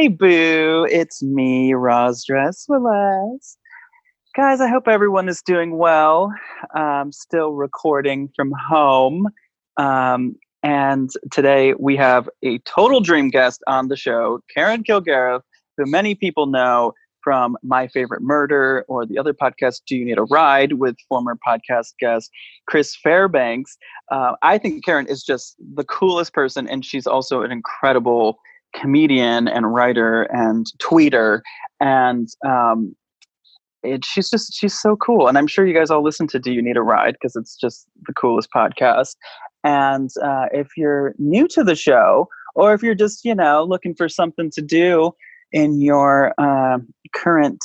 Hey, boo, it's me, Roz Dresswillas. Guys, I hope everyone is doing well. I'm still recording from home. Um, and today we have a total dream guest on the show, Karen Kilgariff, who many people know from My Favorite Murder or the other podcast, Do You Need a Ride, with former podcast guest Chris Fairbanks. Uh, I think Karen is just the coolest person, and she's also an incredible comedian and writer and tweeter and um, it, she's just she's so cool and i'm sure you guys all listen to do you need a ride? Because it's just the coolest podcast. And uh, if you're new to the show or if you're just you know looking for something to do in your uh, current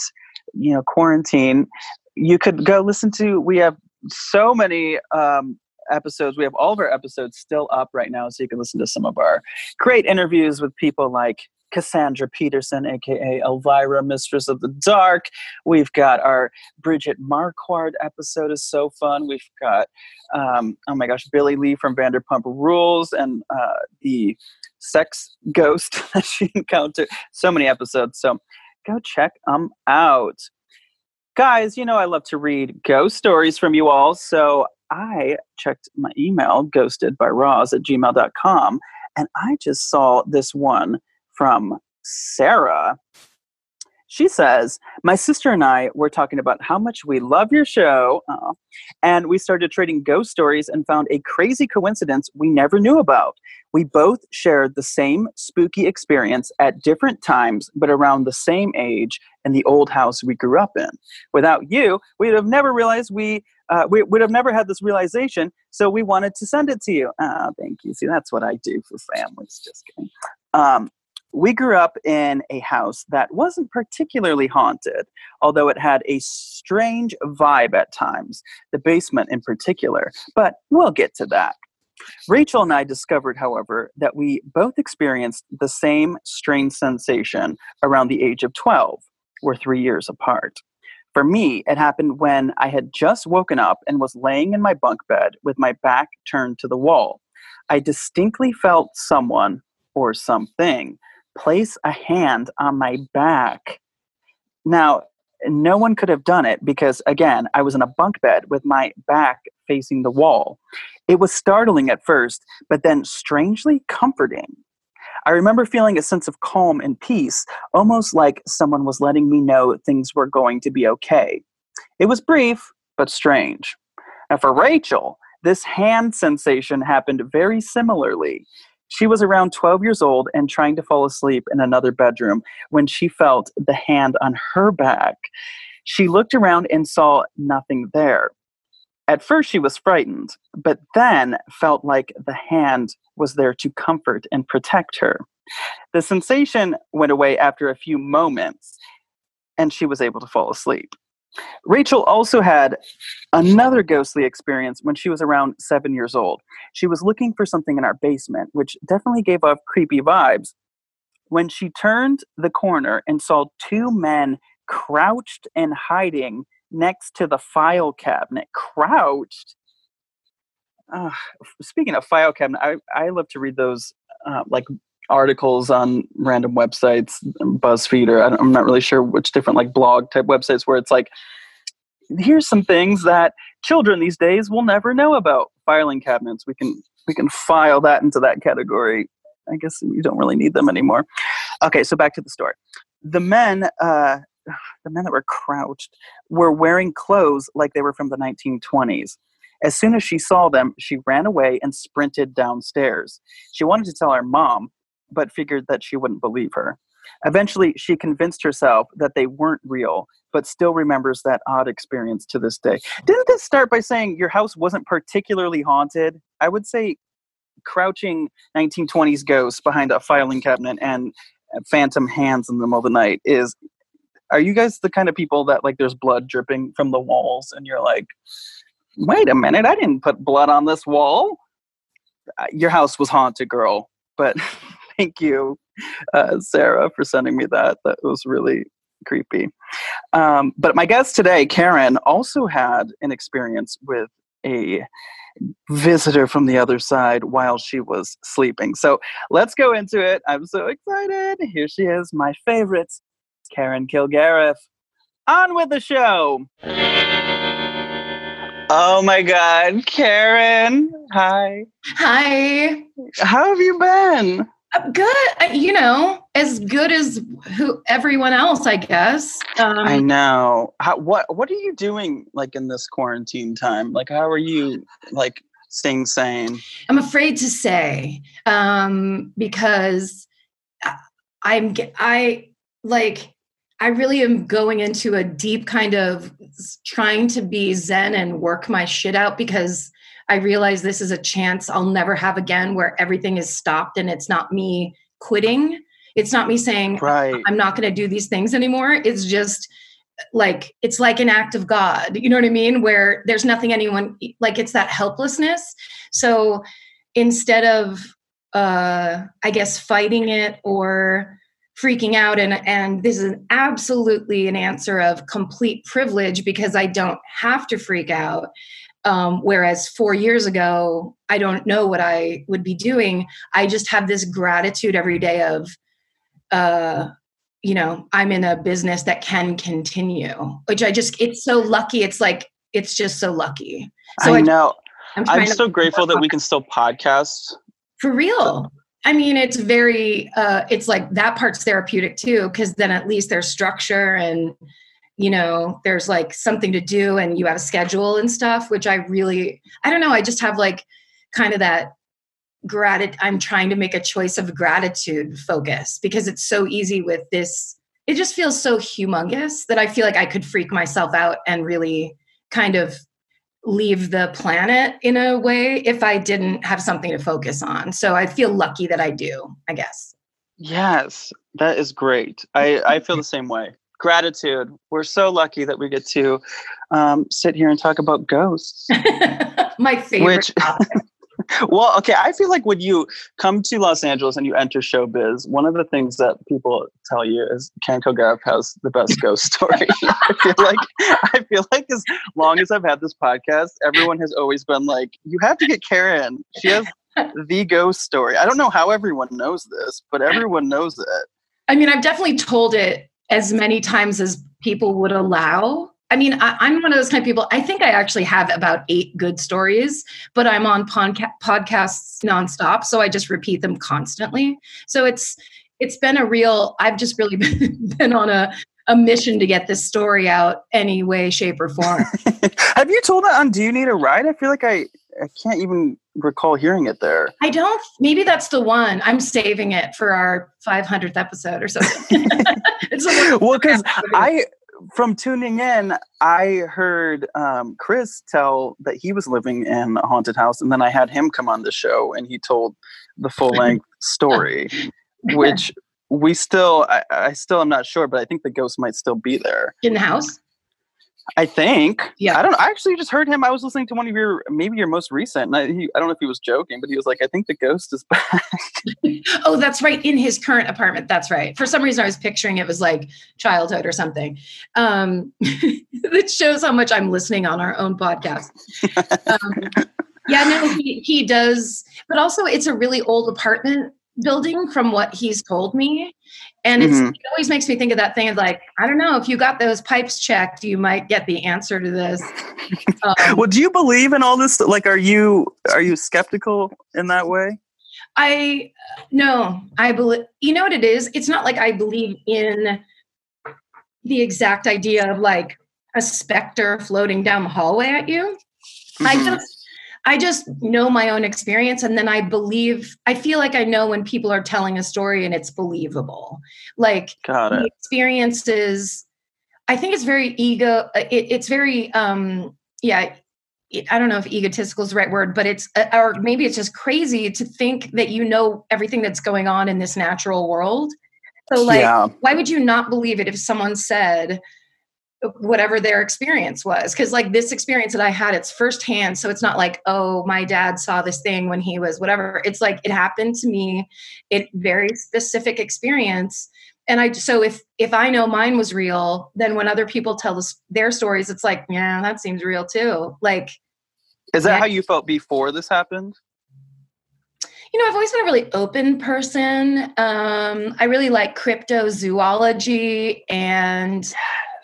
you know quarantine you could go listen to we have so many um, episodes. We have all of our episodes still up right now, so you can listen to some of our great interviews with people like Cassandra Peterson, aka Elvira, Mistress of the Dark. We've got our Bridget Marquardt episode is so fun. We've got um, oh my gosh, Billie Lee from Vanderpump Rules and uh, the sex ghost that she encountered. So many episodes. So go check them out. Guys, you know I love to read ghost stories from you all, so I checked my email, ghosted by Roz at gmail.com, and I just saw this one from Sarah. She says, My sister and I were talking about how much we love your show, uh, and we started trading ghost stories and found a crazy coincidence we never knew about. We both shared the same spooky experience at different times, but around the same age in the old house we grew up in. Without you, we'd have never realized we uh, we would have never had this realization, so we wanted to send it to you. Ah, thank you. See, that's what I do for families. Just kidding. Um, we grew up in a house that wasn't particularly haunted, although it had a strange vibe at times, the basement in particular, but we'll get to that. Rachel and I discovered, however, that we both experienced the same strange sensation around the age of 12. We're three years apart. For me, it happened when I had just woken up and was laying in my bunk bed with my back turned to the wall. I distinctly felt someone or something place a hand on my back. Now, no one could have done it because, again, I was in a bunk bed with my back facing the wall. It was startling at first, but then strangely comforting. I remember feeling a sense of calm and peace, almost like someone was letting me know things were going to be okay. It was brief, but strange. Now, for Rachel, this hand sensation happened very similarly. She was around 12 years old and trying to fall asleep in another bedroom when she felt the hand on her back. She looked around and saw nothing there. At first, she was frightened, but then felt like the hand was there to comfort and protect her. The sensation went away after a few moments, and she was able to fall asleep. Rachel also had another ghostly experience when she was around seven years old. She was looking for something in our basement, which definitely gave off creepy vibes. When she turned the corner and saw two men crouched and hiding next to the file cabinet, crouched. Uh, speaking of file cabinet, I, I love to read those uh, like articles on random websites, BuzzFeed, or I'm not really sure which different like blog type websites where it's like, here's some things that children these days will never know about. Filing cabinets, we can we can file that into that category. I guess we don't really need them anymore. Okay, so back to the story. The men, uh, the men that were crouched, were wearing clothes like they were from the 1920s. As soon as she saw them, she ran away and sprinted downstairs. She wanted to tell her mom, but figured that she wouldn't believe her. Eventually, she convinced herself that they weren't real, but still remembers that odd experience to this day. Didn't this start by saying your house wasn't particularly haunted? I would say crouching 1920s ghosts behind a filing cabinet and uh, phantom hands in the middle of the night is are you guys the kind of people that like there's blood dripping from the walls and you're like, wait a minute, I didn't put blood on this wall? Uh, your house was haunted, girl. But thank you, uh, Sarah, for sending me that. That was really creepy. Um, but my guest today, Karen, also had an experience with a visitor from the other side while she was sleeping. So let's go into it. I'm so excited. Here she is, my favorite, Karen Kilgariff. On with the show. Oh my God, Karen. Hi. Hi. How have you been? Uh, Good. Uh, You know, as good as who everyone else, I guess. Um, I know. How, what What are you doing like in this quarantine time? Like, how are you like staying sane? I'm afraid to say um, because I- I'm I like I really am going into a deep kind of trying to be zen and work my shit out because I realize this is a chance I'll never have again where everything is stopped and it's not me quitting. It's not me saying Right. I'm not going to do these things anymore. It's just like it's like an act of God. You know what I mean? Where there's nothing anyone like it's that helplessness. So instead of uh I guess fighting it or freaking out and and this is absolutely an answer of complete privilege because I don't have to freak out. Um, whereas four years ago, I don't know what I would be doing. I just have this gratitude every day of uh you know i'm in a business that can continue which i just it's so lucky it's like it's just so lucky so I I- know. i'm, I'm so grateful that we can still podcast. for real i mean it's very uh it's like that part's therapeutic too because then at least there's structure and you know there's like something to do and you have a schedule and stuff which i really i don't know i just have like kind of that gratitude i'm trying to make a choice of gratitude focus because it's so easy with this it just feels so humongous that i feel like i could freak myself out and really kind of leave the planet in a way if I didn't have something to focus on. So I feel lucky that I do, I guess. Yes, that is great. I, I feel the same way. Gratitude. We're so lucky that we get to um, sit here and talk about ghosts. My favorite Which-. Well, okay. I feel like when you come to Los Angeles and you enter showbiz, one of the things that people tell you is Karen Kilgariff has the best ghost story. I feel like I feel like as long as I've had this podcast, everyone has always been like, "You have to get Karen. She has the ghost story." I don't know how everyone knows this, but everyone knows it. I mean, I've definitely told it as many times as people would allow. I mean, I, I'm one of those kind of people. I think I actually have about eight good stories, but I'm on podca- podcasts nonstop, so I just repeat them constantly. So it's it's been a real. I've just really been, been on a a mission to get this story out any way, shape, or form. Have you told that on Do You Need a Ride? I feel like I, I can't even recall hearing it there. I don't. Maybe that's the one. I'm saving it for our 500th episode or something. Well, because I, from tuning in, I heard um, Chris tell that he was living in a haunted house, and then I had him come on the show, and he told the full length story, which we still, I, I still am not sure, but I think the ghost might still be there. in the house. I think. Yeah. I don't. I actually just heard him. I was listening to one of your, maybe your most recent. And I, he, I don't know if he was joking, but he was like, "I think the ghost is back." Oh, that's right. In his current apartment. That's right. For some reason, I was picturing it was like childhood or something. Um, it shows how much I'm listening on our own podcast. Um, yeah, no, he, he does. But also, it's a really old apartment building from what he's told me. And it's, Mhm. it always makes me think of that thing of like, I don't know, if you got those pipes checked, you might get the answer to this. Um, well, do you believe in all this? Like, are you are you skeptical in that way? I no, I believe you know what it is? It's not like I believe in the exact idea of like a specter floating down the hallway at you. I Mhm. just I just know my own experience and then I believe I feel like I know when people are telling a story and it's believable. Like Got the it. experiences i think it's very ego it, it's very um yeah i don't know if egotistical is the right word but it's uh, or maybe it's just crazy to think that you know everything that's going on in this natural world So, like, Yeah. why would you not believe it if someone said whatever their experience was? Because, like, this experience that I had, it's firsthand. So, it's not like, oh, my dad saw this thing when he was whatever. It's like it happened to me. It very specific experience. And I so if if I know mine was real, then when other people tell us their stories, it's like, yeah, that seems real too. Like, Is that Yeah. how you felt before this happened? you know, I've always been a really open person. Um, I really like cryptozoology and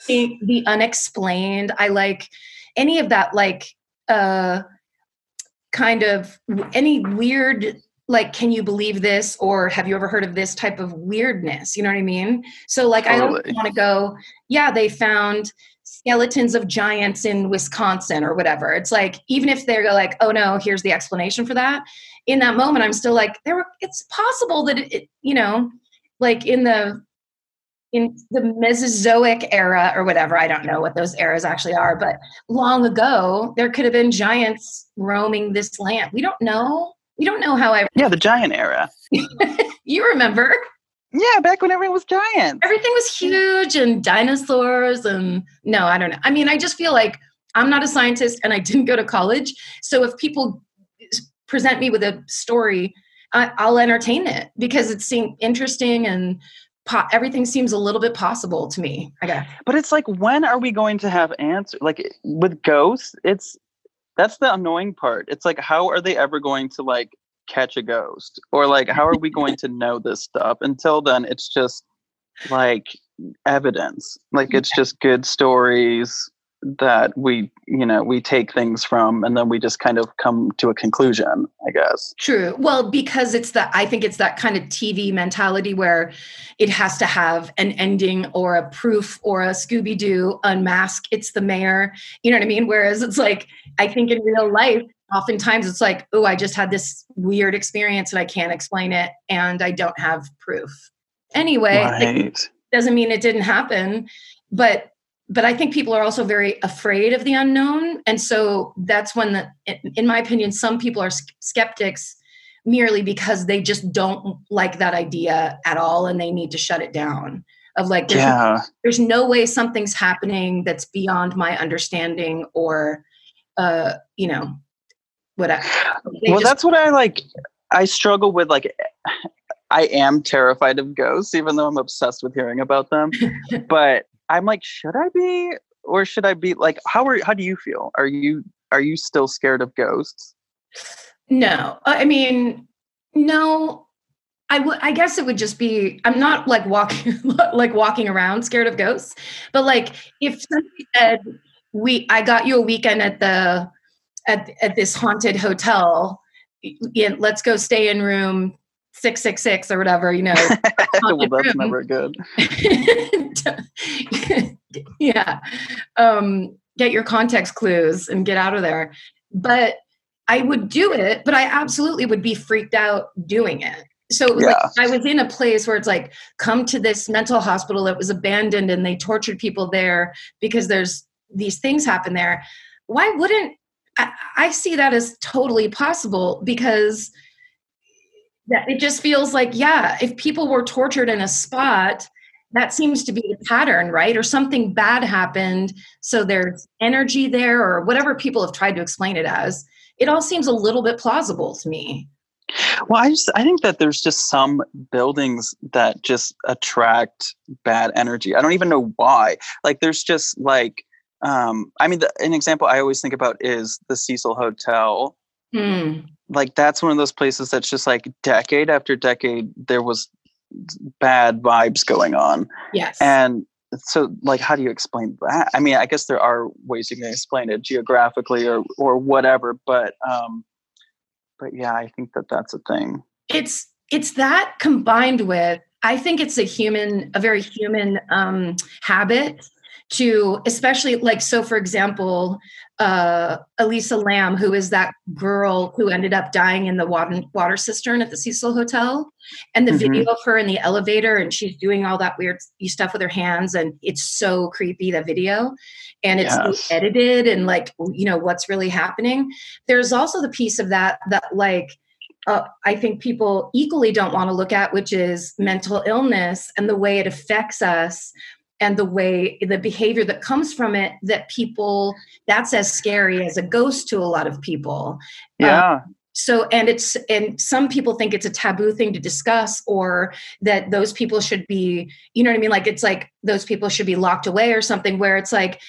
the, the unexplained. I like any of that, like uh, kind of any weird, like, can you believe this or have you ever heard of this type of weirdness? You know what I mean? So, like, I Totally. don't want to go, yeah, they found skeletons of giants in Wisconsin or whatever. It's like, even if they're like, oh no, here's the explanation for that. In that moment, I'm still like, there. Were, it's possible that it, it, you know, like in the in the Mesozoic era or whatever. I don't know what those eras actually are, but long ago, there could have been giants roaming this land. We don't know. We don't know how I. Yeah, the giant era. You remember? Yeah, back when everyone was giant. everything was huge and dinosaurs and no i don't know i mean i just feel like i'm not a scientist and i didn't go to college so if people present me with a story I, i'll entertain it because it seems interesting and po- everything seems a little bit possible to me i guess But it's like, when are we going to have answers? Like with ghosts, it's that's the annoying part. It's like, how are they ever going to like catch a ghost, or like, how are we going to know this stuff? Until then, it's just like evidence. Like it's just good stories that we, you know, we take things from, and then we just kind of come to a conclusion. I guess. True. Well, because it's that I think it's that kind of TV mentality where it has to have an ending or a proof or a Scooby Doo unmask. It's the mayor. You know what I mean? Whereas it's like I think in real life, oftentimes it's like, oh, I just had this weird experience and I can't explain it, and I don't have proof. Anyway, like, doesn't mean it didn't happen but but i think people are also very afraid of the unknown and so that's when the in- my opinion some people are skeptics merely because they just don't like that idea at all and they need to shut it down of like there's, Yeah. there's no way something's happening that's beyond my understanding or uh you know whatever well just- that's what i like i struggle with like i am terrified of ghosts even though i'm obsessed with hearing about them but i'm like should i be or should i be like how are how do you feel are you are you still scared of ghosts No, I mean, no. I would. I guess it would just be. I'm not like walking, like walking around scared of ghosts. But like, if somebody said, "We, I got you a weekend at the, at at this haunted hotel. Let's go stay in room six six six or whatever." You know, well that's room. never good yeah. Um, get your context clues and get out of there. But I would do it, but I absolutely would be freaked out doing it. So it was like I was in a place where it's like, come to this mental hospital that was abandoned and they tortured people there because there's these things happen there. Why wouldn't I, I see that as totally possible because it just feels like, yeah, if people were tortured in a spot, that seems to be the pattern, right? Or something bad happened, so there's energy there, or whatever people have tried to explain it as. It all seems a little bit plausible to me. well i just i think that there's just some buildings that just attract bad energy i don't even know why like there's just like um i mean the, an example i always think about is the cecil hotel Hmm. Like that's one of those places that's just like decade after decade there was bad vibes going on. Yes. and so like how do you explain that? I mean i guess there are ways you can explain it geographically or or whatever but um but yeah i think that that's a thing. It's it's that combined with i think it's a human a very human um habit to especially like so for example uh elisa lam who is that girl who ended up dying in the water water cistern at the cecil hotel and the Mhm. video of her in the elevator and she's doing all that weird stuff with her hands and it's so creepy the video and it's Yes. edited and like you know what's really happening there's also the piece of that that like uh, I think people equally don't want to look at, which is mental illness and the way it affects us and the way the behavior that comes from it that people that's as scary as a ghost to a lot of people Yeah. Um, so and it's and some people think it's a taboo thing to discuss or that those people should be you know what i mean like it's like those people should be locked away or something where it's like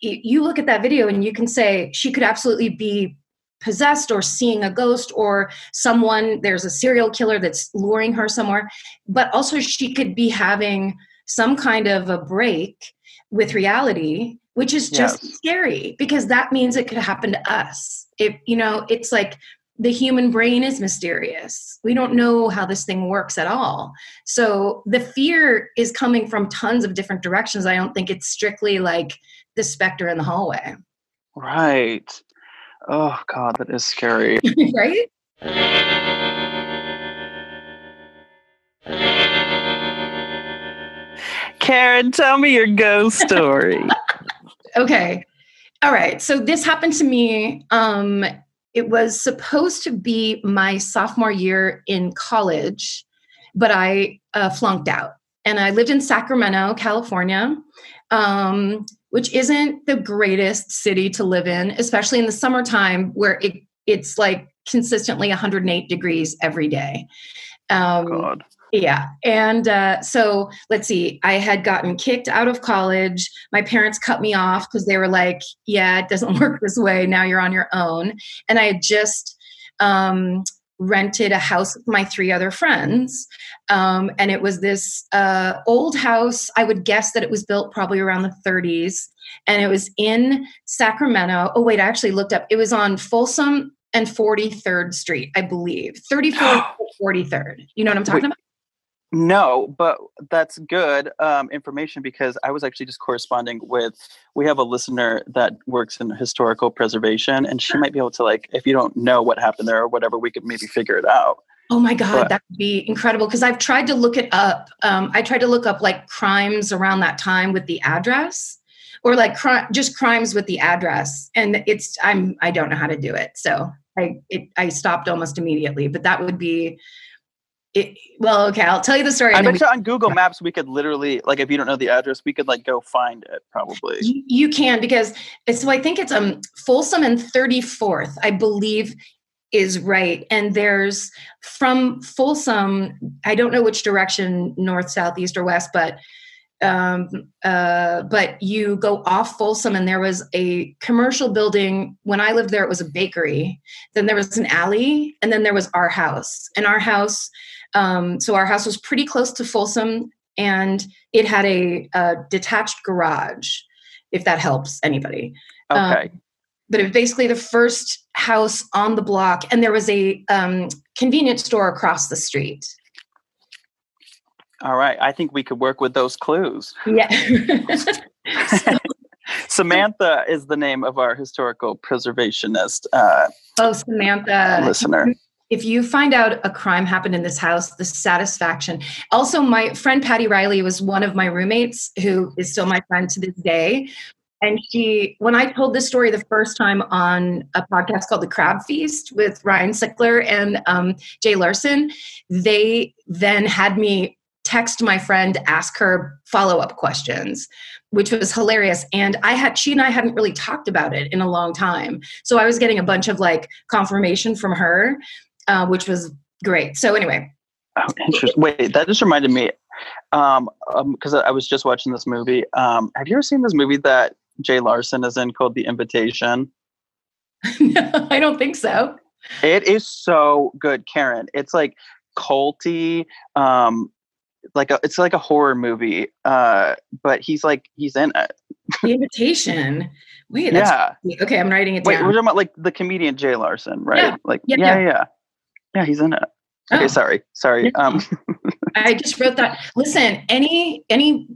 you look at that video and you can say she could absolutely be possessed or seeing a ghost or someone there's a serial killer that's luring her somewhere but also she could be having some kind of a break with reality which is just Yes. scary because that means it could happen to us if you know it's like the human brain is mysterious we don't know how this thing works at all so the fear is coming from tons of different directions i don't think it's strictly like the specter in the hallway Right. Oh God, that is scary. right Karen, tell me your ghost story. okay all right so this happened to me um it was supposed to be my sophomore year in college but i uh, flunked out and i lived in sacramento california um, which isn't the greatest city to live in especially in the summertime where it, it's like consistently 108 degrees every day um, God. Yeah. And uh, so let's see, I had gotten kicked out of college. My parents cut me off because they were like, yeah, it doesn't work this way. Now you're on your own. And I had just um, rented a house with my three other friends. Um, and it was this uh, old house. I would guess that it was built probably around the 30s. And it was in Sacramento. Oh, wait, I actually looked up. It was on Folsom and 43rd Street, I believe. 34th, 43rd. You know what I'm talking Wait. about? No, but that's good um, information because I was actually just corresponding with. We have a listener that works in historical preservation, and she might be able to like, if you don't know what happened there or whatever, we could maybe figure it out. Oh my God, But- that would be incredible. Because I've tried to look it up. Um, I tried to look up like crimes around that time with the address, or like cri- just crimes with the address, and it's I'm I don't know how to do it. So I it, I stopped almost immediately. But that would be it. Well, okay, I'll tell you the story. I bet we- on Google Maps we could literally like, if you don't know the address, we could like go find it probably. You, you can because it's, so I think it's um Folsom and 34th, I believe is right. And there's from Folsom, I don't know which direction, north, south, east, or west, but um uh but you go off Folsom and there was a commercial building when I lived there it was a bakery then there was an alley and then there was our house and our house um so our house was pretty close to Folsom and it had a, a detached garage if that helps anybody um, Okay. but it was basically the first house on the block and there was a um, convenience store across the street All right. I think we could work with those clues. yeah Samantha is the name of our historical preservationist uh, oh samantha listener. If you find out a crime happened in this house the satisfaction. Also my friend patty riley was one of my roommates who is still my friend to this day. And she when i told this story the first time on a podcast called the crab feast with ryan sickler and um, jay larson they then had me text my friend ask her follow-up questions which was hilarious. And i had she and i hadn't really talked about it in a long time. So i was getting a bunch of like confirmation from her uh, which was great so anyway Oh, interesting. Wait, that just reminded me. Um, because I was just watching this movie. Um, have you ever seen this movie that Jay Larson is in called The Invitation? no, i don't think so It is so good, Karen. It's like culty, um, like a, it's like a horror movie. Uh, but he's like he's in it. the invitation wait that's yeah. okay i'm writing it Wait, down we're talking about like the comedian Jay Larson, right? Yeah. Like Yeah, yeah, yeah. yeah, yeah. He's in it. Okay, Oh. sorry, sorry. Um, I just wrote that. Listen, any any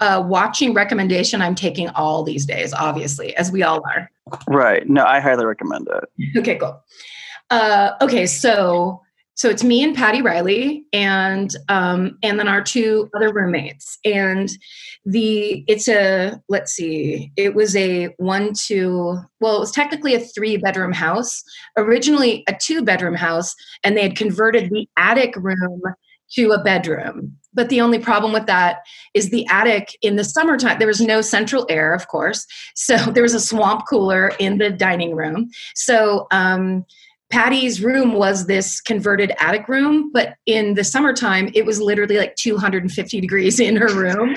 uh, watching recommendation I'm taking all these days, obviously, as we all are. right. No, I highly recommend it. Okay, cool. Uh, okay, so so it's me and Patty Riley, and um, and then our two other roommates. And the it's a let's see, it was a one two. Well, it was technically a three bedroom house. Originally a two bedroom house, and they had converted the attic room to a bedroom. But the only problem with that is the attic in the summertime, there was no central air, of course. So there was a swamp cooler in the dining room. So um, Patty's room was this converted attic room, but in the summertime, it was literally like 250 degrees in her room.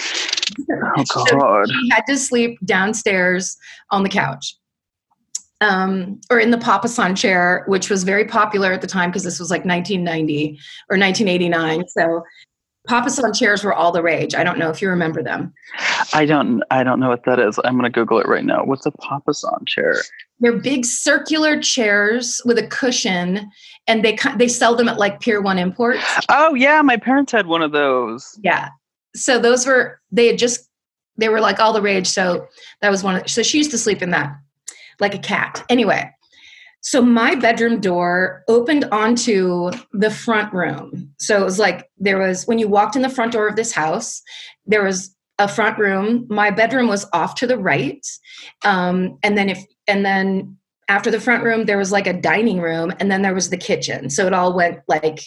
Oh God! So she had to sleep downstairs on the couch, um, or in the papasan chair, which was very popular at the time because this was like 1990 or 1989. So papasan chairs were all the rage. I don't know if you remember them. I don't. I don't know what that is. I'm gonna Google it right now. What's a Papa papasan chair? They're big circular chairs with a cushion, and they they sell them at like Pier One Imports. Oh yeah, my parents had one of those. Yeah. So those were they had just they were like all the rage. So that was one. Of, so she used to sleep in that like a cat. Anyway, so my bedroom door opened onto the front room. So it was like there was when you walked in the front door of this house, there was a front room. My bedroom was off to the right, um, and then if and then after the front room there was like a dining room, and then there was the kitchen. So it all went like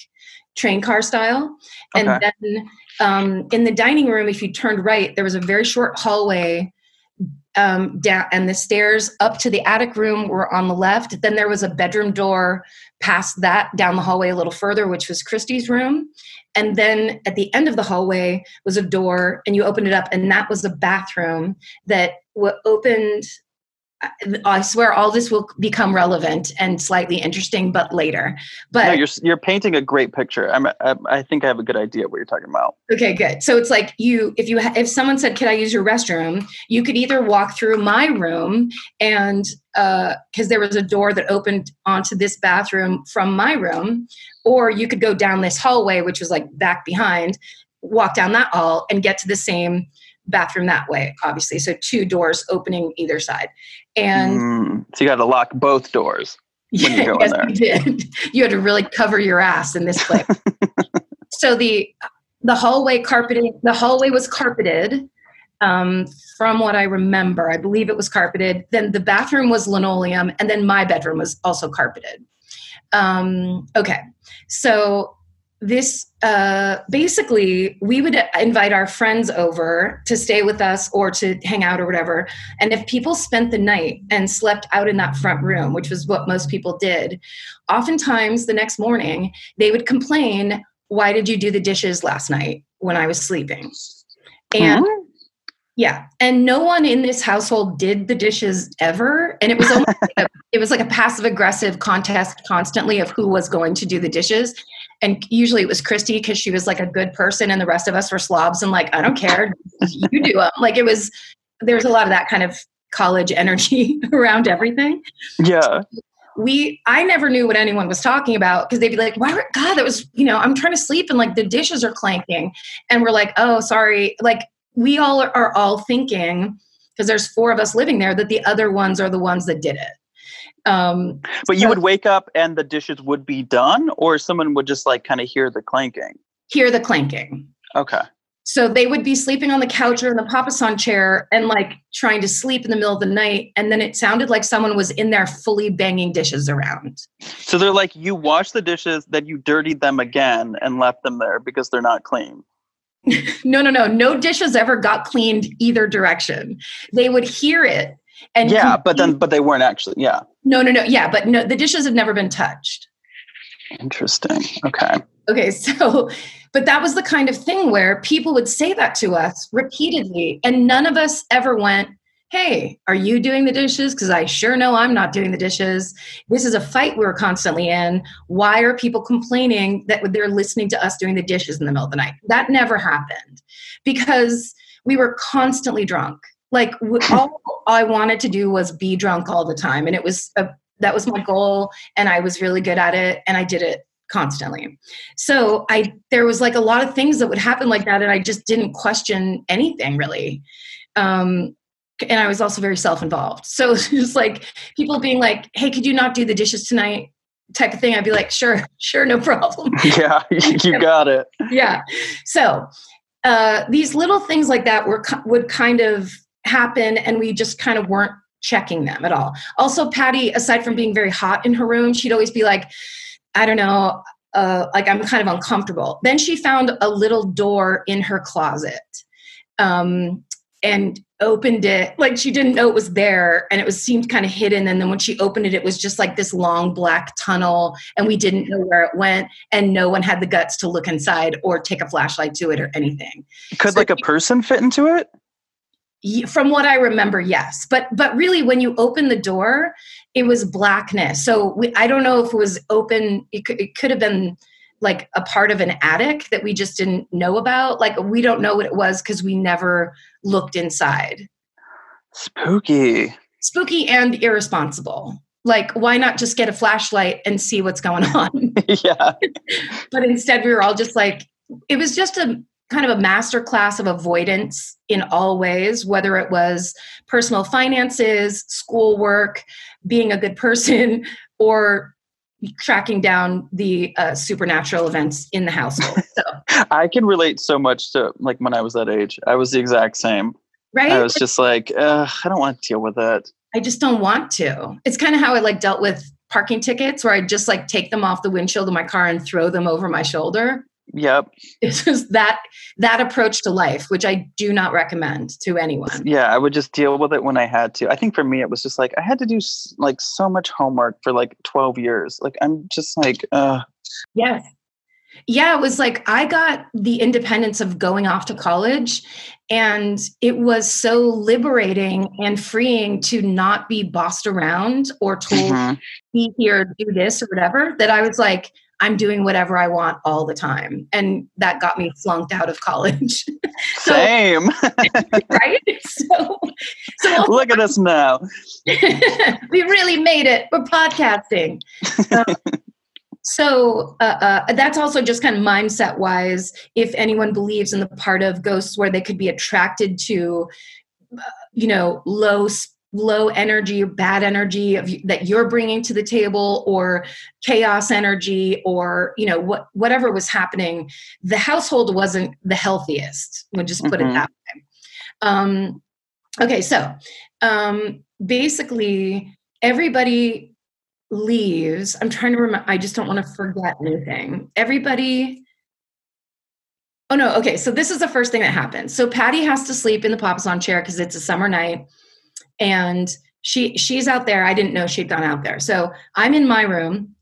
train car style. Okay. And then um, in the dining room, if you turned right, there was a very short hallway um, down, and the stairs up to the attic room were on the left. Then there was a bedroom door past that down the hallway a little further, which was Christy's room. And then at the end of the hallway was a door, and you opened it up, and that was a bathroom that w- opened. I swear, all this will become relevant and slightly interesting, but later. But no, you're you're painting a great picture. I'm, I, I think I have a good idea what you're talking about. Okay, good. So it's like you, if you, ha- if someone said, "Can I use your restroom?" You could either walk through my room and uh, because there was a door that opened onto this bathroom from my room, or you could go down this hallway, which was like back behind, walk down that hall and get to the same bathroom that way. Obviously, so two doors opening either side, and Mm, so you got to lock both doors. when you go in there. you did. You had to really cover your ass in this place. so the the hallway carpeting the hallway was carpeted. Um, from what I remember, I believe it was carpeted. Then the bathroom was linoleum, and then my bedroom was also carpeted. Um, okay, so this uh, basically we would invite our friends over to stay with us or to hang out or whatever. And if people spent the night and slept out in that front room which was what most people did oftentimes the next morning they would complain why did you do the dishes last night when i was sleeping? And Mhm. yeah, and no one in this household did the dishes ever, and it was almost like a, it was like a passive aggressive contest constantly of who was going to do the dishes, and usually it was Christy because she was like a good person, and the rest of us were slobs and like I don't care, you do them. Like it was there was a lot of that kind of college energy around everything. Yeah. we i never knew what anyone was talking about because they'd be like why were- god that was you know i'm trying to sleep and like the dishes are clanking. And we're like oh sorry. Like we all are, are all thinking because there's four of us living there that the other ones are the ones that did it um But you So- would wake up and the dishes would be done, or someone would just like kind of hear the clanking. hear the clanking Okay. so they would be sleeping on the couch or in the papasan chair and like trying to sleep in the middle of the night and then it sounded like someone was in there fully banging dishes around So they're like, you wash the dishes, then you dirtied them again and left them there because they're not clean. No, no, no. No dishes ever got cleaned either direction. They would hear it. And yeah, but then but they weren't actually. Yeah. no, no, no. Yeah, but no, the dishes have never been touched. Interesting. Okay. Okay, so, but that was the kind of thing where people would say that to us repeatedly, and none of us ever went, Hey, are you doing the dishes? Because I sure know I'm not doing the dishes. This is a fight we're constantly in. Why are people complaining that they're listening to us doing the dishes in the middle of the night? That never happened because we were constantly drunk. Like all I wanted to do was be drunk all the time, and it was a, that was my goal, and I was really good at it, and I did it constantly. So I there was like a lot of things that would happen like that, and I just didn't question anything really. Um, and I was also very self-involved. So it's just like people being like, "Hey, could you not do the dishes tonight?" type of thing, I'd be like, sure, sure, no problem. Yeah, you got it. yeah. So uh, these little things like that were would kind of happen, and we just kind of weren't checking them at all. Also, Patty, aside from being very hot in her room, she'd always be like, I don't know, uh, like I'm kind of uncomfortable. Then she found a little door in her closet. Um, and opened it like she didn't know it was there and it was seemed kind of hidden and then when she opened it it was just like this long black tunnel and we didn't know where it went and no one had the guts to look inside or take a flashlight to it or anything Could So- like a person fit into it? From what i remember yes. But but really when you open the door it was blackness. So we, i don't know if it was open it could, it could have been like a part of an attic that we just didn't know about. Like we don't know what it was because we never looked inside. Spooky. spooky and irresponsible. Like why not just get a flashlight and see what's going on? Yeah. but instead we were all just like it was just a kind of a master class of avoidance in all ways whether it was personal finances schoolwork being a good person or tracking down the uh, supernatural events in the household so I can relate so much to like when I was that age. I was the exact same. right I was just like, I don't want to deal with that. I just don't want to. It's kind of how I like dealt with parking tickets where I just like take them off the windshield of my car and throw them over my shoulder. Yep. It's just that that approach to life, which I do not recommend to anyone. Yeah, I would just deal with it when I had to. I think for me, it was just like I had to do like so much homework for like 12 years. Like I'm just like, uh, Yes. Yeah, it was like I got the independence of going off to college, and it was so liberating and freeing to not be bossed around or told mhm. be here, do this or whatever, that I was like, I'm doing whatever I want all the time. And that got me flunked out of college. So- same. right? So, so Look at us now. we really made it. We're podcasting. Um, so uh, uh, that's also just kind of mindset wise. If anyone believes in the part of ghosts where they could be attracted to, uh, you know, low low energy or bad energy of, that you're bringing to the table or chaos energy or you know what whatever was happening the household wasn't the healthiest we'll just put Mhm. it that way. Um, okay so um, basically everybody leaves i'm trying to remember i just don't want to forget anything. Everybody oh no okay so this is the first thing that happens. So patty has to sleep in the papasan chair because it's a summer night and she she's out there. I didn't know she'd gone out there. So i'm in my room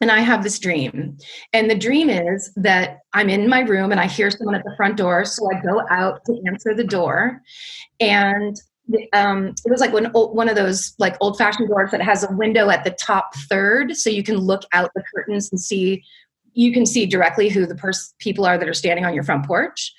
and i have this dream. And the dream is that i'm in my room and i hear someone at the front door. So i go out to answer the door. And um, it was like one, one of those like old fashioned doors that has a window at the top third. So you can look out the curtains and see you can see directly who the pers- people are that are standing on your front porch.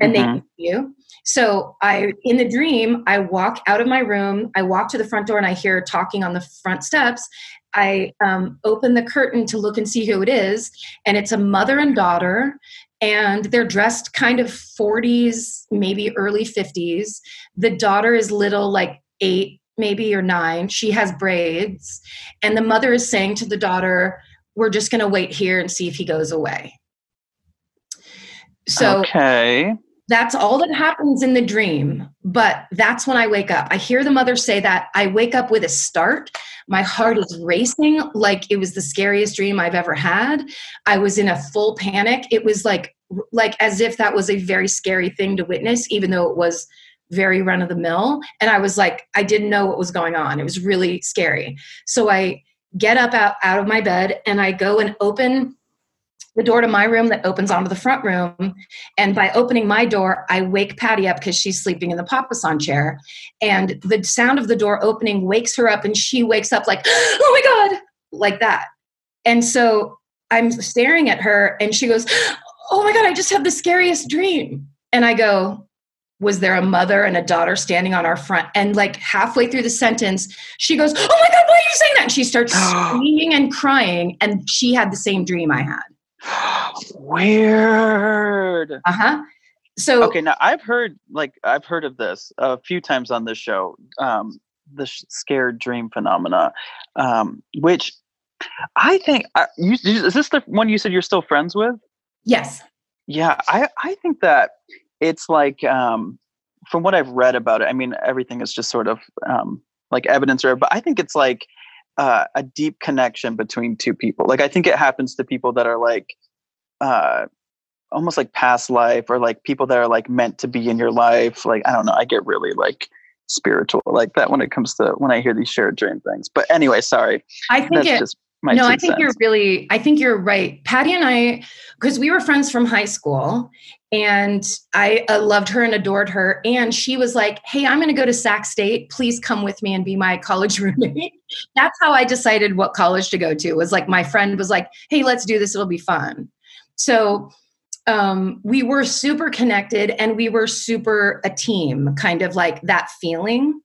And they Mhm. can see you so i in the dream i walk out of my room i walk to the front door and i hear talking on the front steps. I um, open the curtain to look and see who it is and it's a mother and daughter and they're dressed kind of 40s maybe early 50s the daughter is little like eight maybe or nine. She has braids and the mother is saying to the daughter we're just going to wait here and see if he goes away. So okay. That's all that happens in the dream but that's when i wake up. I hear the mother say that i wake up with a start. My heart is racing like it was the scariest dream i've ever had. I was in a full panic. It was like like as if that was a very scary thing to witness even though it was very run of the mill. And i was like i didn't know what was going on. It was really scary. So i get up out, out of my bed and i go and open the door to my room that opens onto the front room and by opening my door, I wake Patty up because she's sleeping in the papasan chair. And the sound of the door opening wakes her up, and she wakes up like, oh my God, like that. And so I'm staring at her, and she goes, oh my God, I just had the scariest dream. And I go, was there a mother and a daughter standing on our front? And like halfway through the sentence, she goes, oh my God, why are you saying that? And she starts screaming and crying. And she had the same dream I had. Weird. Uh huh. So, Okay, now I've heard like I've heard of this a few times on this show. Um, the sh- scared dream phenomena, um, which I think uh, you, is this the one you said you're still friends with? Yes. Yeah, I I think that it's like um, from what I've read about it. I mean, everything is just sort of um, like evidence or, but I think it's like uh, a deep connection between two people. Like I think it happens to people that are like uh, almost like past life or like people that are like meant to be in your life. Like I don't know. I get really like spiritual like that when it comes to when I hear these shared dream things. But anyway, sorry. I think That's it, just my no, I think cents. you're really, I think you're right. Patty and I, because we were friends from high school and I uh, loved her and adored her. And she was like, Hey, I'm going to go to Sac State. Please come with me and be my college roommate. That's how I decided what college to go to was like, my friend was like, Hey, let's do this. It'll be fun. So, um, we were super connected and we were super a team, kind of like that feeling.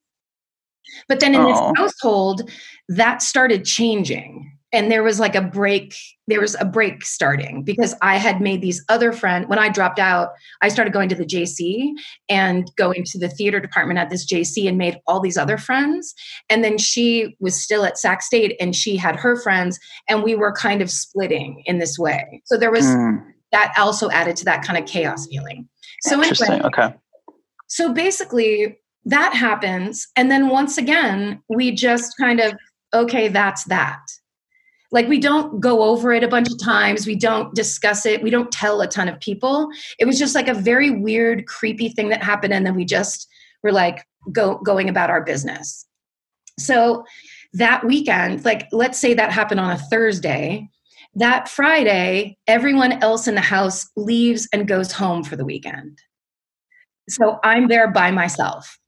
But then in Aw. this household, that started changing. And there was like a break, there was a break starting because I had made these other friends. When I dropped out, I started going to the JC and going to the theater department at this JC and made all these other friends. And then she was still at Sac State and she had her friends, and we were kind of splitting in this way. So there was Mm, that also added to that kind of chaos feeling. So interesting. anyway, Okay. so basically that happens and then once again we just kind of okay that's that like we don't go over it a bunch of times. We don't discuss it. We don't tell a ton of people. It was just like a very weird creepy thing that happened and then we just were like go going about our business. So that weekend like let's say that happened on a thursday. That friday everyone else in the house leaves and goes home for the weekend. So i'm there by myself.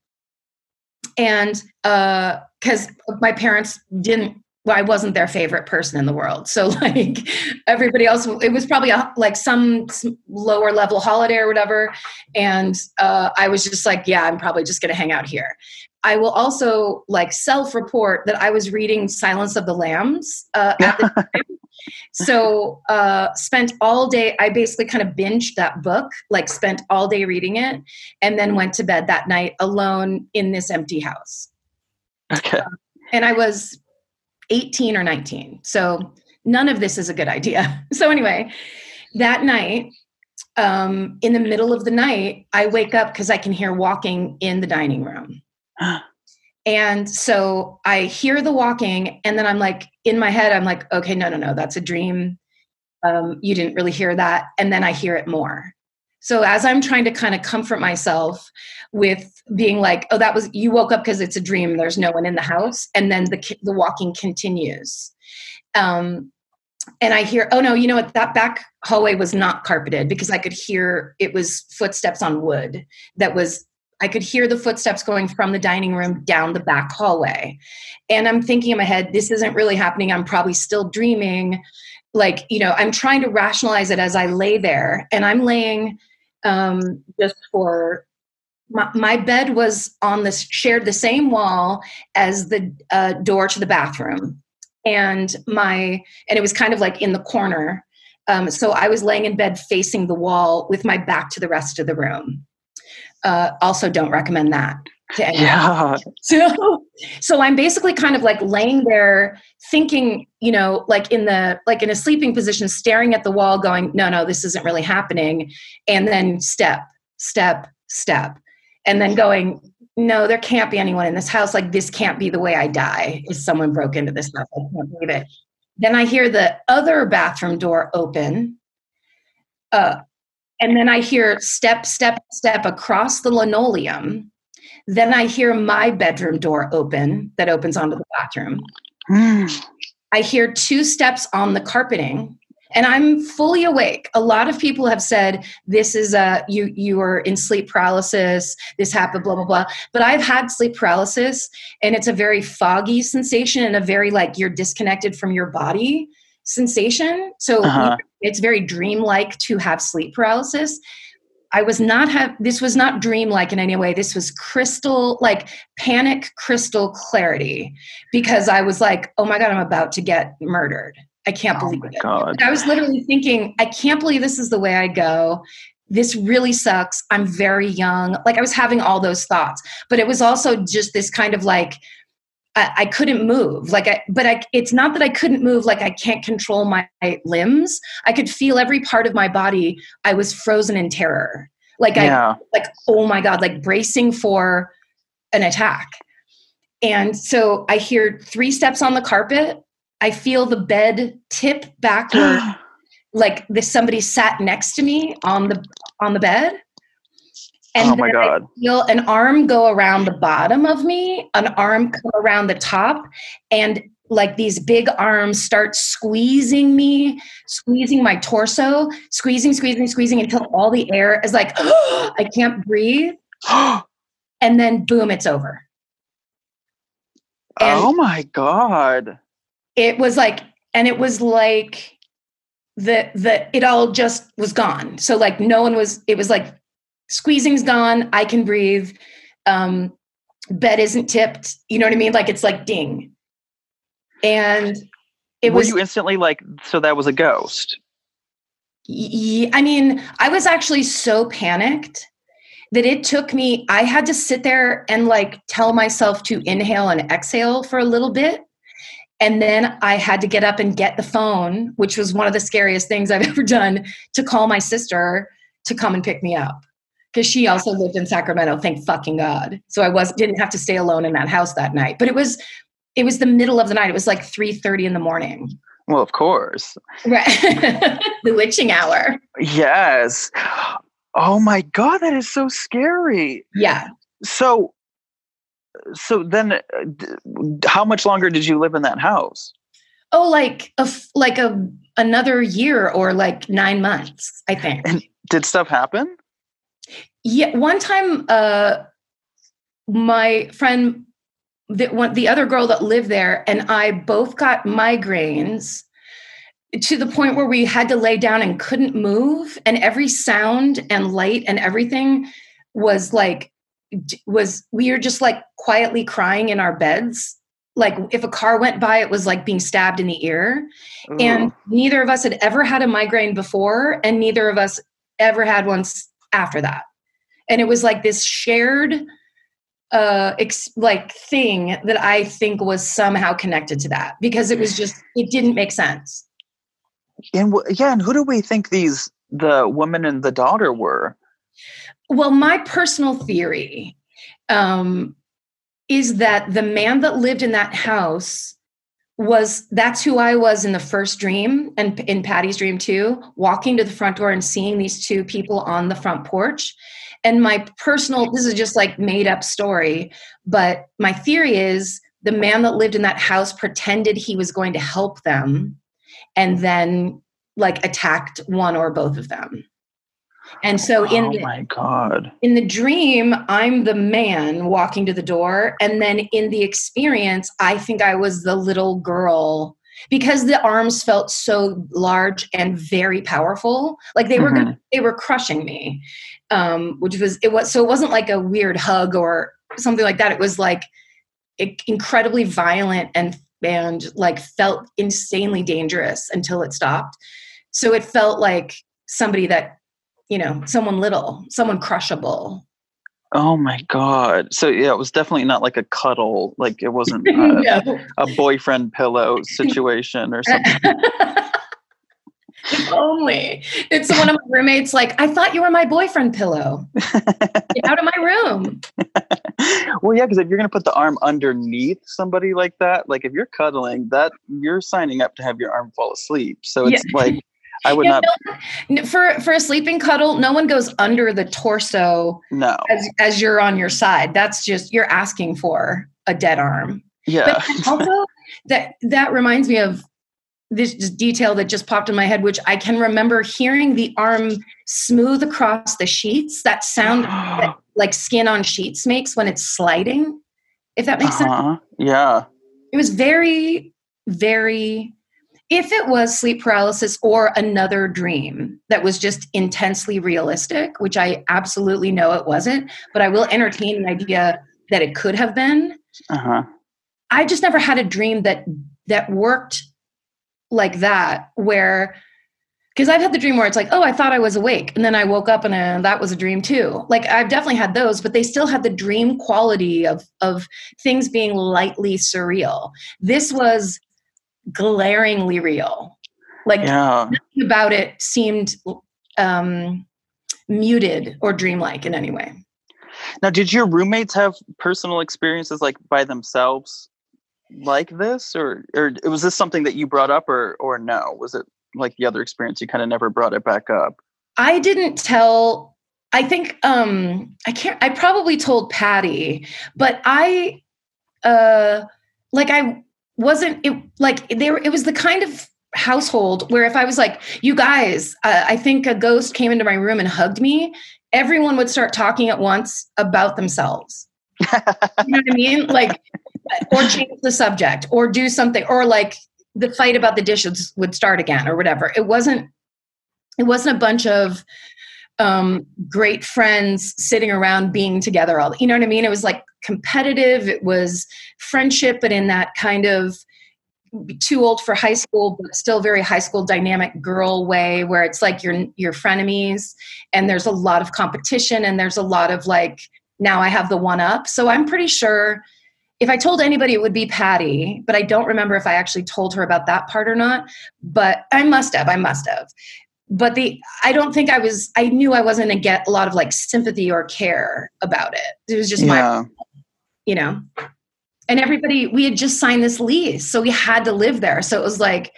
And uh, because my parents didn't well i wasn't their favorite person in the world. So like everybody else it was probably a, like some lower level holiday or whatever. And uh, i was just like yeah i'm probably just going to hang out here. I will also like self report that i was reading silence of the lambs uh, at the time. So uh spent all day i basically kind of binged that book like spent all day reading it and then went to bed that night alone in this empty house. Okay. and i was 18 or 19 so none of this is a good idea so anyway that night um in the middle of the night i wake up because i can hear walking in the dining room and so I hear the walking, and then I'm like, in my head, I'm like, okay, no, no, no, that's a dream. Um, you didn't really hear that. And then I hear it more. So as I'm trying to kind of comfort myself with being like, oh, that was, you woke up because it's a dream, there's no one in the house. And then the, the walking continues. Um, and I hear, oh no, you know what? That back hallway was not carpeted because I could hear it was footsteps on wood that was I could hear the footsteps going from the dining room down the back hallway. And I'm thinking in my head, this isn't really happening. I'm probably still dreaming. Like, you know, I'm trying to rationalize it as I lay there. And I'm laying um, just for my, my bed was on this, shared the same wall as the uh, door to the bathroom. And my, and it was kind of like in the corner. Um, so I was laying in bed facing the wall with my back to the rest of the room uh, also don't recommend that to. Yeah. So, so I'm basically kind of like laying there thinking, you know, like in the like in a sleeping position, staring at the wall, going, no, no, this isn't really happening. And then step, step, step. And then going, no, there can't be anyone in this house. Like this can't be the way I die if someone broke into this house. I can't believe it. Then I hear the other bathroom door open. Uh, and then I hear step, step, step across the linoleum. Then I hear my bedroom door open that opens onto the bathroom. Mm. I hear two steps on the carpeting and I'm fully awake. A lot of people have said this is a you you are in sleep paralysis, this happened blah blah blah. But I've had sleep paralysis and it's a very foggy sensation and a very like you're disconnected from your body sensation. So Uh-huh. it's very dreamlike to have sleep paralysis. I was not have this was not dreamlike in any way. This was crystal like panic crystal clarity because I was like, "Oh my god, I'm about to get murdered." I can't Oh believe it. I was literally thinking, I can't believe this is the way I go. This really sucks. I'm very young. Like I was having all those thoughts, but it was also just this kind of like I, I couldn't move. Like I, but I, it's not that I couldn't move. Like I can't control my limbs. I could feel every part of my body. I was frozen in terror. Like Yeah. I, like oh my god, like bracing for an attack. And so I hear three steps on the carpet. I feel the bed tip backward, like this somebody sat next to me on the on the bed. Oh my then I god. feel an arm go around the bottom of me, an arm come around the top, and like these big arms start squeezing me, squeezing my torso, squeezing, squeezing, squeezing until all the air is like, I can't breathe. And then boom, it's over. And- oh my god. It was like, and it was like the the it all just was gone. So like no one was, it was like squeezing's gone, I can breathe. Um bed isn't tipped. You know what I mean? Like it's like ding. And it Were was you instantly like so that was a ghost? Y- I mean, I was actually so panicked that it took me, I had to sit there and like tell myself to inhale and exhale for a little bit. And then I had to get up and get the phone, which was one of the scariest things I've ever done, to call my sister to come and pick me up. Because she also lived in Sacramento, thank fucking God. So I was didn't have to stay alone in that house that night. But it was it was the middle of the night. It was like 3:30 in the morning. Well, of course. Right. the witching hour. Yes. Oh my god, that is so scary. Yeah. So so then uh, how much longer did you live in that house? Oh, like a like a another year or like nine months, I think. And did stuff happen? Yeah, one time, uh, my friend, the one the other girl that lived there, and I both got migraines to the point where we had to lay down and couldn't move, and every sound and light and everything was like was we were just like quietly crying in our beds. Like if a car went by, it was like being stabbed in the ear. And neither of us had ever had a migraine before, and neither of us ever had one after that. And it was like this shared, uh, ex- like thing that I think was somehow connected to that because it was just it didn't make sense. and wh- yeah, and who do we think these the woman and the daughter were? Well, my personal theory um, is that the man that lived in that house was that's who I was in the first dream and in Patty's dream too, walking to the front door and seeing these two people on the front porch. And my personal, this is just like made up story, but my theory is the man that lived in that house pretended he was going to help them and then like attacked one or both of them. And so in oh the, my god. in the dream i'm the man walking to the door and then in the experience i think i was the little girl because the arms felt so large and very powerful like they were gonna, they were crushing me um which was it was so it wasn't like a weird hug or something like that. It was like incredibly violent and and like felt insanely dangerous until it stopped. So it felt like somebody that you know someone little someone crushable Oh my god. So yeah, it was definitely not like a cuddle, like it wasn't uh, No. a boyfriend pillow situation or something. if only it's one of my roommates like i thought you were my boyfriend pillow get out of my room well, yeah, because if you're gonna put the arm underneath somebody like that, like if you're cuddling, that you're signing up to have your arm fall asleep. So it's like I would Yeah, not. N- for for a sleeping cuddle no one goes under the torso No. as, as you're on your side that's just you're asking for a dead arm Yeah. But also, that that reminds me of this detail that just popped in my head, which I can remember hearing the arm smooth across the sheets. That sound that like skin on sheets makes when it's sliding. If that makes sense, Uh-huh. Yeah. it was very, very. If it was sleep paralysis or another dream that was just intensely realistic, which I absolutely know it wasn't, but I will entertain an idea that it could have been. Uh-huh. I just never had a dream that that worked like that where because I've had the dream where it's like, oh, I thought I was awake, and then I woke up and uh, that was a dream too. Like I've definitely had those, but they still had the dream quality of of things being lightly surreal. This was glaringly real. Like Yeah. nothing about it seemed um, muted or dreamlike in any way. Now, did your roommates have personal experiences like by themselves like this, or or was this something that you brought up, or or no? Was it like the other experience you kind of never brought it back up? I didn't tell. I think um, I can't. I probably told Patty, but I, uh, like I wasn't it, like there. It was the kind of household where if I was like, "You guys, uh, I think a ghost came into my room and hugged me," everyone would start talking at once about themselves. you know what I mean? Like, or change the subject, or do something, or like the fight about the dishes would start again, or whatever. It wasn't. It wasn't a bunch of um, great friends sitting around being together all. You know what I mean? It was like competitive. It was friendship, but in that kind of too old for high school, but still very high school dynamic girl way, where it's like you're you're frenemies, and there's a lot of competition, and there's a lot of like now I have the one up. So I'm pretty sure if I told anybody, it would be Patty, but I don't remember if I actually told her about that part or not. But I must have. I must have. But the I don't think I was. I knew I wasn't gonna get a lot of like sympathy or care about it. It was just my, you know. And everybody, we had just signed this lease, so we had to live there. So it was like,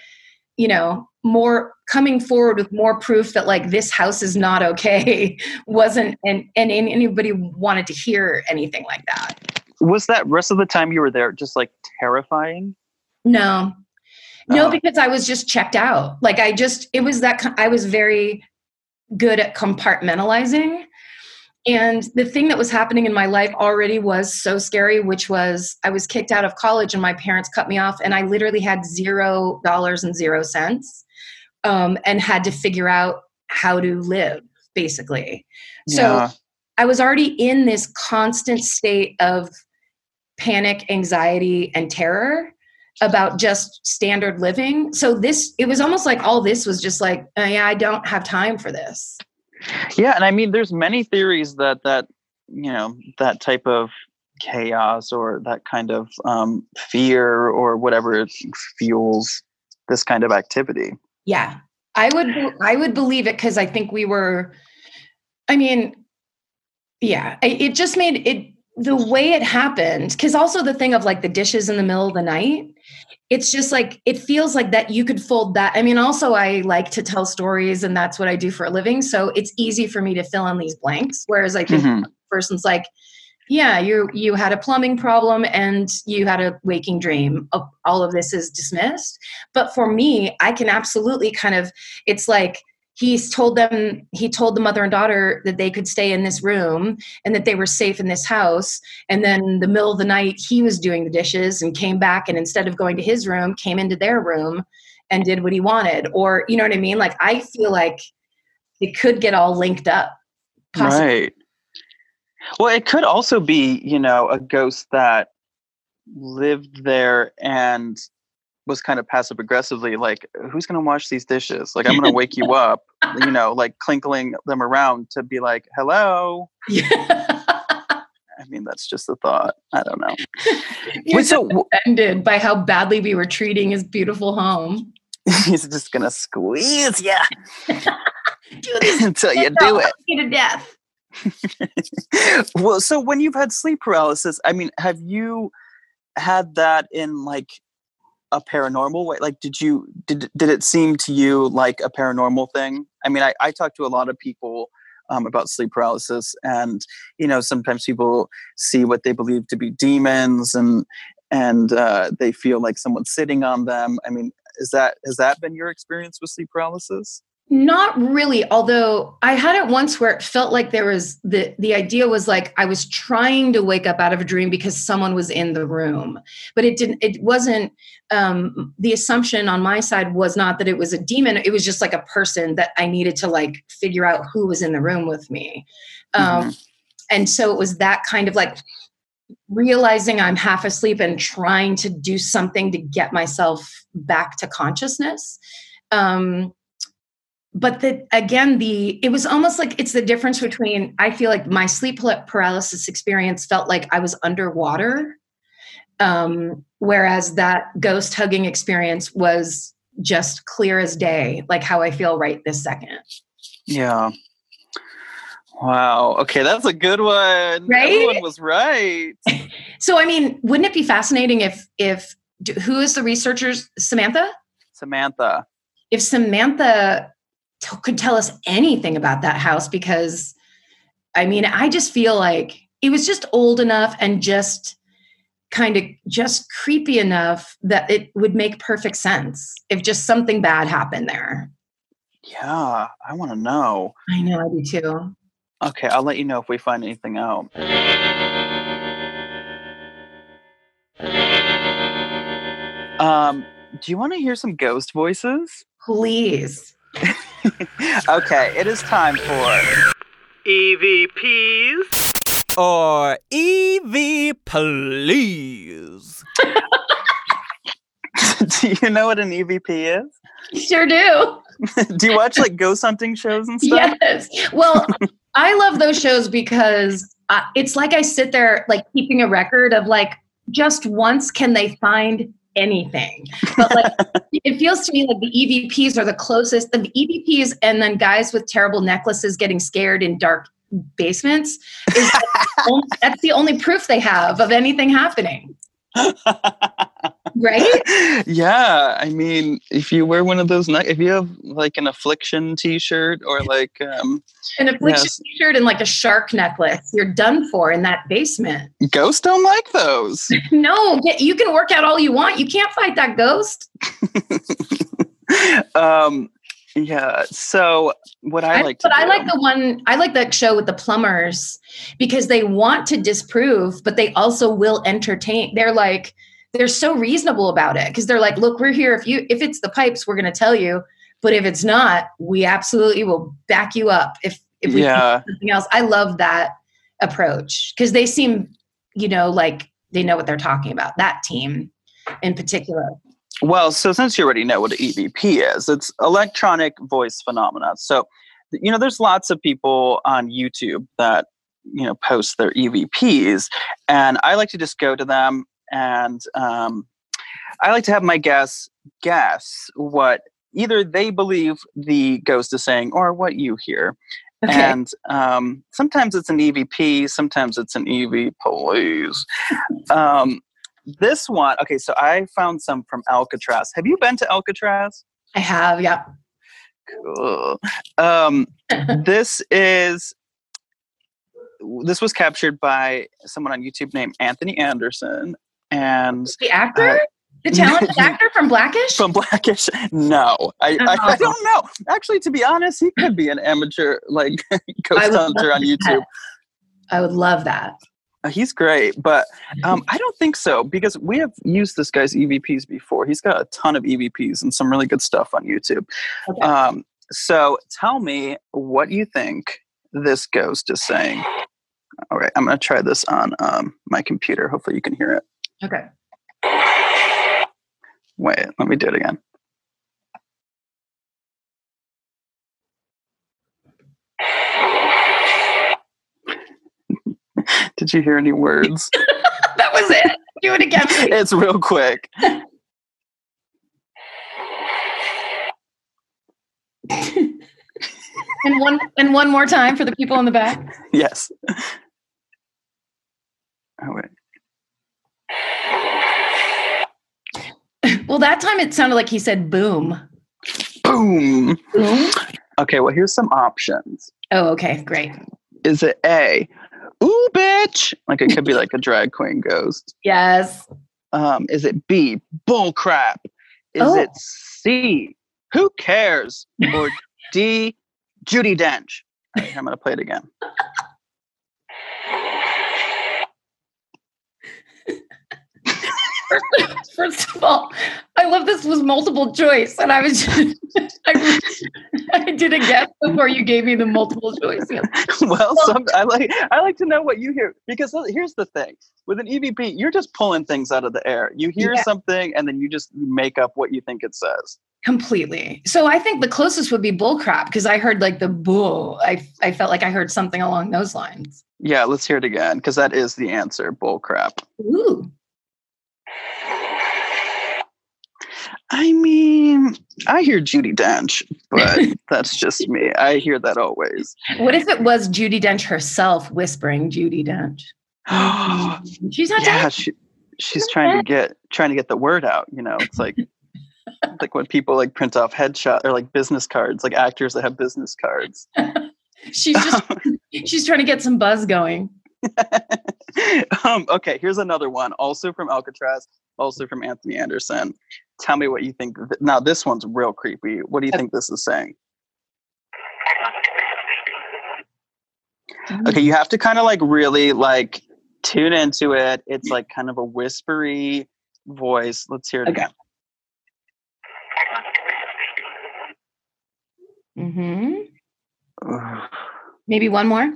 you know, more coming forward with more proof that like this house is not okay wasn't, and and anybody wanted to hear anything like that. Was that rest of the time you were there just like terrifying? No. No, Oh. because I was just checked out. Like I just it was that I was very good at compartmentalizing. And the thing that was happening in my life already was so scary, which was I was kicked out of college and my parents cut me off, and I literally had zero dollars and zero cents um, and had to figure out how to live, basically. So yeah. I was already in this constant state of panic, anxiety, and terror about just standard living. So this, it was almost like all this was just like, uh, yeah, I don't have time for this. Yeah, and I mean, there's many theories that that you know that type of chaos or that kind of um, fear or whatever fuels this kind of activity. Yeah, I would, I would believe it because I think we were. I mean, yeah, it just made it the way it happened. Because also the thing of like the dishes in the middle of the night. It's just like it feels like that you could fold that. I mean, also I like to tell stories, and that's what I do for a living. So it's easy for me to fill in these blanks. Whereas I think Mhm. person's like yeah you you had a plumbing problem and you had a waking dream all of this is dismissed but for me i can absolutely kind of it's like he's told them he told the mother and daughter that they could stay in this room and that they were safe in this house. And then the middle of the night he was doing the dishes and came back and instead of going to his room came into their room and did what he wanted. Or you know what i mean? Like i feel like it could get all linked up. Possibly Right. Well, it could also be, you know, a ghost that lived there and was kind of passive aggressively like, who's going to wash these dishes? Like, I'm going to wake you up, you know, like clinkling them around to be like, hello. yeah. I mean, that's just a thought. I don't know. Wait, so offended by how badly we were treating his beautiful home. he's just going to squeeze this until you do it. to death. well, so when you've had sleep paralysis, I mean, have you had that in like a paranormal way? Like, did you did did it seem to you like a paranormal thing? I mean, I, I talk to a lot of people um, about sleep paralysis, and you know, sometimes people see what they believe to be demons, and and uh, they feel like someone's sitting on them. I mean, is that has that been your experience with sleep paralysis? Not really, although I had it once where it felt like there was the the idea was like I was trying to wake up out of a dream because someone was in the room. But it didn't it wasn't um the assumption on my side was not that it was a demon, it was just like a person that I needed to like figure out who was in the room with me. Um and so it was that kind of like realizing I'm half asleep and trying to do something to get myself back to consciousness. Um but that again the it was almost like it's the difference between i feel like my sleep paralysis experience felt like i was underwater um whereas that ghost hugging experience was just clear as day like how i feel right this second Yeah. Wow. Okay, that's a good one. Right? Everyone was right. so i mean wouldn't it be fascinating if if who is the researchers samantha Samantha. if samantha t- could tell us anything about that house because i mean i just feel like it was just old enough and just kind of just creepy enough that it would make perfect sense if just something bad happened there Yeah, I want to know. i know i do too Okay, I'll let you know if we find anything out. Um, do you want to hear some ghost voices? please okay, it is time for EVPs. Or EV please. do you know what an EVP is? sure do do you watch like ghost hunting shows and stuff? yes well i love those shows because uh, it's like i sit there like keeping a record of like just once can they find anything. But like it feels to me like the evps are the closest the evps and then guys with terrible necklaces getting scared in dark basements is the only- that's the only proof they have of anything happening right yeah, I mean, if you wear one of those, if you have like an affliction T-shirt or like, um, an affliction Yes. t-shirt and like a shark necklace you're done for in that basement ghosts don't like those. no you can work out all you want you can't fight that ghost um, yeah. So what I, I- like but I like the one I like that show with the plumbers because they want to disprove, but they also will entertain. They're like they're so reasonable about it because they're like, look, we're here. If you if it's the pipes, we're going to tell you, but if it's not, we absolutely will back you up. If if we Yeah. something else, I love that approach because they seem, you know, like they know what they're talking about. That team in particular. Well, so since you already know what an EVP is, it's electronic voice phenomena. So, you know, there's lots of people on YouTube that, you know, post their EVPs, and I like to just go to them and um, I like to have my guests guess what either they believe the ghost is saying or what you hear. Okay. And um, sometimes it's an EVP, sometimes it's an EV police. Um, this one, okay, so I found some from Alcatraz. Have you been to Alcatraz? I have, yeah. Cool. Um, this is this was captured by someone on YouTube named Anthony Anderson and The actor? Uh, the talented actor from Blackish? from Blackish. No, I, I, I don't know. Actually, to be honest, he could be an amateur like ghost hunter on that. YouTube. I would love that. Uh, He's great, but um, I don't think so because we have used this guy's EVPs before. He's got a ton of EVPs and some really good stuff on YouTube. Okay. Um, so tell me what you think this ghost is saying. All right, I'm going to try this on um, my computer. Hopefully, you can hear it. Okay. Wait, let me do it again. Did you hear any words? that was it. Do it again. it's real quick. and one and one more time for the people in the back. Yes. Oh wait. Well, that time it sounded like he said boom. Boom. Boom. Okay, well here's some options. Oh, okay, great. Is it A? Ooh, bitch. Like it could be like a drag queen ghost. Yes. Um, is it B? Bull crap. Is Oh. it C? Who cares? Or D? Judi Dench. Right, I'm gonna play it again. First of all, I love this was multiple choice, and I was I, I did a guess before you gave me the multiple choice. well, some, I like I like to know what you hear because here's the thing: with an EVP, you're just pulling things out of the air. You hear Yeah. something, and then you just make up what you think it says. Completely. So I think the closest would be bullcrap because I heard like the bull. I I felt like I heard something along those lines. Yeah, let's hear it again because that is the answer. Bull crap. Ooh. I mean, I hear Judi Dench, but that's just me. I hear that always. What if it was Judi Dench herself whispering Judi Dench? She's not yeah, she, she's trying to get trying to get the word out. You know, it's like like when people like print off headshot or like business cards, like actors that have business cards. She's just she's trying to get some buzz going. um, okay, here's another one, also from Alcatraz, also from Anthony Anderson. Tell me what you think. th- Now, this one's real creepy. What do you think this is saying? Okay, you have to kind of like really like tune into it. It's like kind of a whispery voice. Let's hear it Okay. again. hmm Ugh. Maybe one more.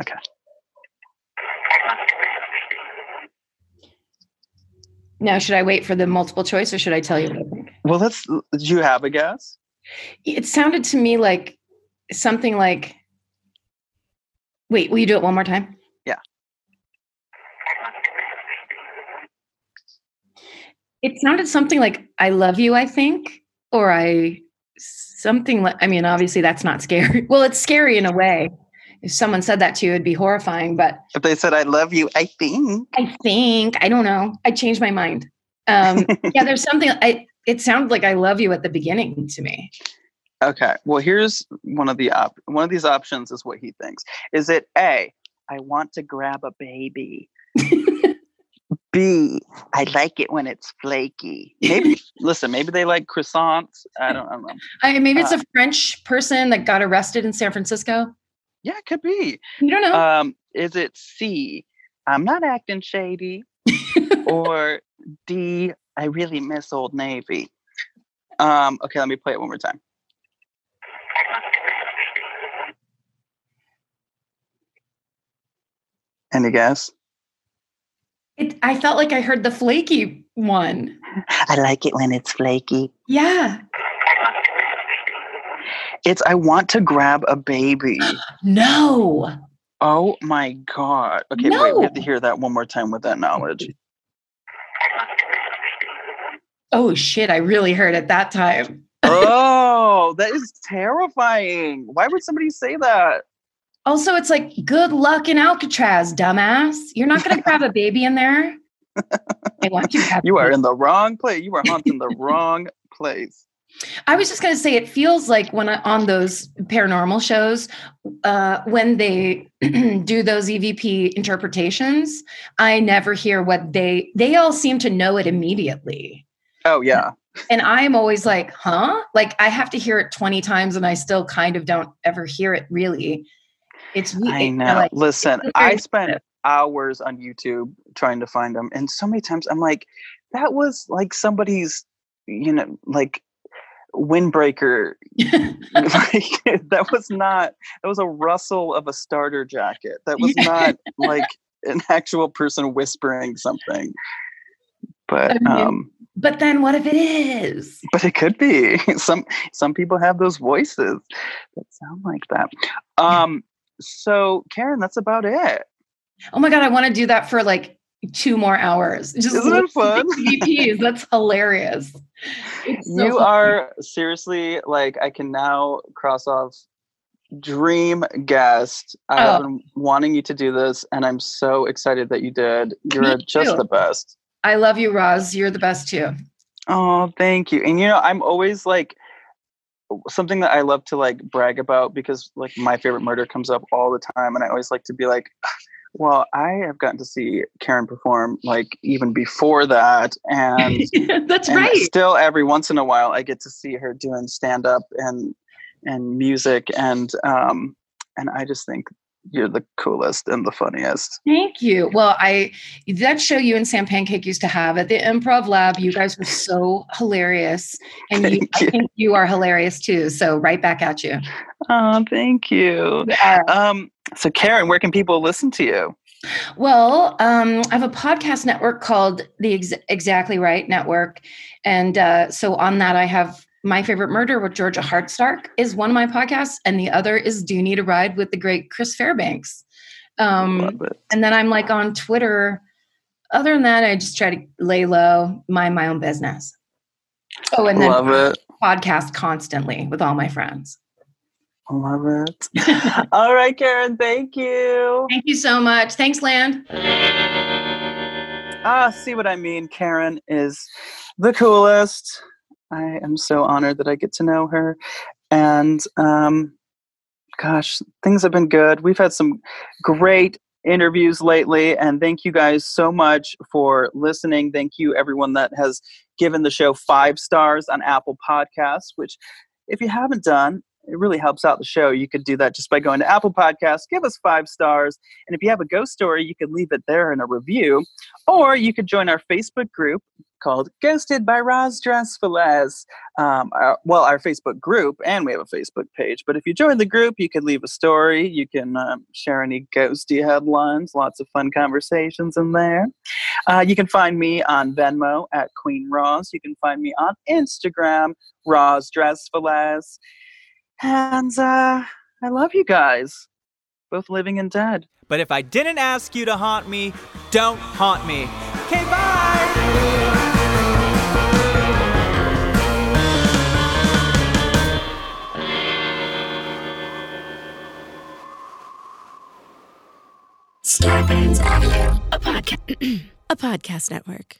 Okay. Now, should I wait for the multiple choice or should I tell you what I think? Well, let's. Do you have a guess? It sounded to me like something like. Wait, will you do it one more time? Yeah. It sounded something like "I love you," I think, or I something like. I mean, obviously, that's not scary. Well, it's scary in a way. If someone said that to you, it'd be horrifying. But If they said "I love you," I think. I think I don't know. I changed my mind. Um, yeah, there's something. I it sounded like "I love you" at the beginning to me. Okay. Well, here's one of the op- one of these options is what he thinks. Is it A, I want to grab a baby. B, I like it when it's flaky. Maybe listen, maybe they like croissants. I don't, I don't know. I, maybe it's Uh, a French person that got arrested in San Francisco. Yeah, it could be. You don't know. Um, is it C, I'm not acting shady, or D, I really miss Old Navy? Um, okay, let me play it one more time. Any guess? It, I felt like I heard the flaky one. I like it when it's flaky. Yeah. It's I want to grab a baby. No. Oh my god. Okay, wait, we have to hear that one more time with that knowledge. Oh shit! I really heard it that time. oh, that is terrifying. Why would somebody say that? Also, it's like good luck in Alcatraz, dumbass. You're not going to grab a baby in there. I want you. to grab You are in the wrong place. You are haunting the wrong place. I was just going to say, it feels like when I, on those paranormal shows, uh, when they do those EVP interpretations, I never hear what they. They all seem to know it immediately. Oh yeah. And I'm always like, huh? Like I have to hear it 20 times and I still kind of don't ever hear it really. It's we- I know. like, Listen, I spent hours on YouTube trying to find them, and so many times I'm like, that was like somebody's, you know, like windbreaker. like that was not. That was a rustle of a starter jacket. That was not like an actual person whispering something. But I mean, um, but then what if it is? but it could be some some people have those voices that sound like that. Um, so Karen, that's about it. Oh my god, I want to do that for like two more hours. Just Isn't it fun? EVPs. That's hilarious. So you are seriously like I can now cross off dream guest. Oh. been wanting you to do this, and I'm so excited that you did. You're just the best. I love you, Roz. You're the best too. Oh, thank you. And you know, I'm always like something that I love to like brag about because like my favorite murder comes up all the time, and I always like to be like. Well, I have gotten to see Karen perform like even before that, and That's and right. still every once in a while i get to see her doing stand up and and music and um and i just think you're the coolest and the funniest Thank you. Well, I that show you and Sam Pancake used to have at the Improv Lab. You guys were so hilarious, and you, Thank I you. think you are hilarious too. So right back at you. oh thank you Yeah. um so karen where can people listen to you Well, um, I have a podcast network called the Ex- Exactly Right Network, and uh, so on that I have My Favorite Murder with Georgia Hardstark is one of my podcasts, and the other is Do You Need a Ride with the great Chris Fairbanks. Um, and then I'm like on Twitter. Other than that, I just try to lay low, mind my own business. Oh, and then Love it. podcast constantly with all my friends. Love it. All right, Karen, thank you. Thank you so much. Thanks, Land. Ah, see what I mean? Karen is the coolest. I am so honored that I get to know her. And um, gosh, things have been good. We've had some great interviews lately. And thank you guys so much for listening. Thank you, everyone that has given the show five stars on Apple Podcasts, which, if you haven't done, it really helps out the show. You could do that just by going to Apple Podcasts, give us five stars. And if you have a ghost story, you could leave it there in a review. Or you could join our Facebook group called Ghosted by Roz Drezfield. Um, our, well, our Facebook group, and we have a Facebook page. But if you join the group, you can leave a story. You can um, share any ghosty headlines. Lots of fun conversations in there. Uh, you can find me on Venmo at Queen Roz. You can find me on Instagram, Roz Drezfield. And uh, I love you guys, both living and dead. But if I didn't ask you to haunt me, don't haunt me. Okay, bye! Starburns Audio, a podcast, a podcast network.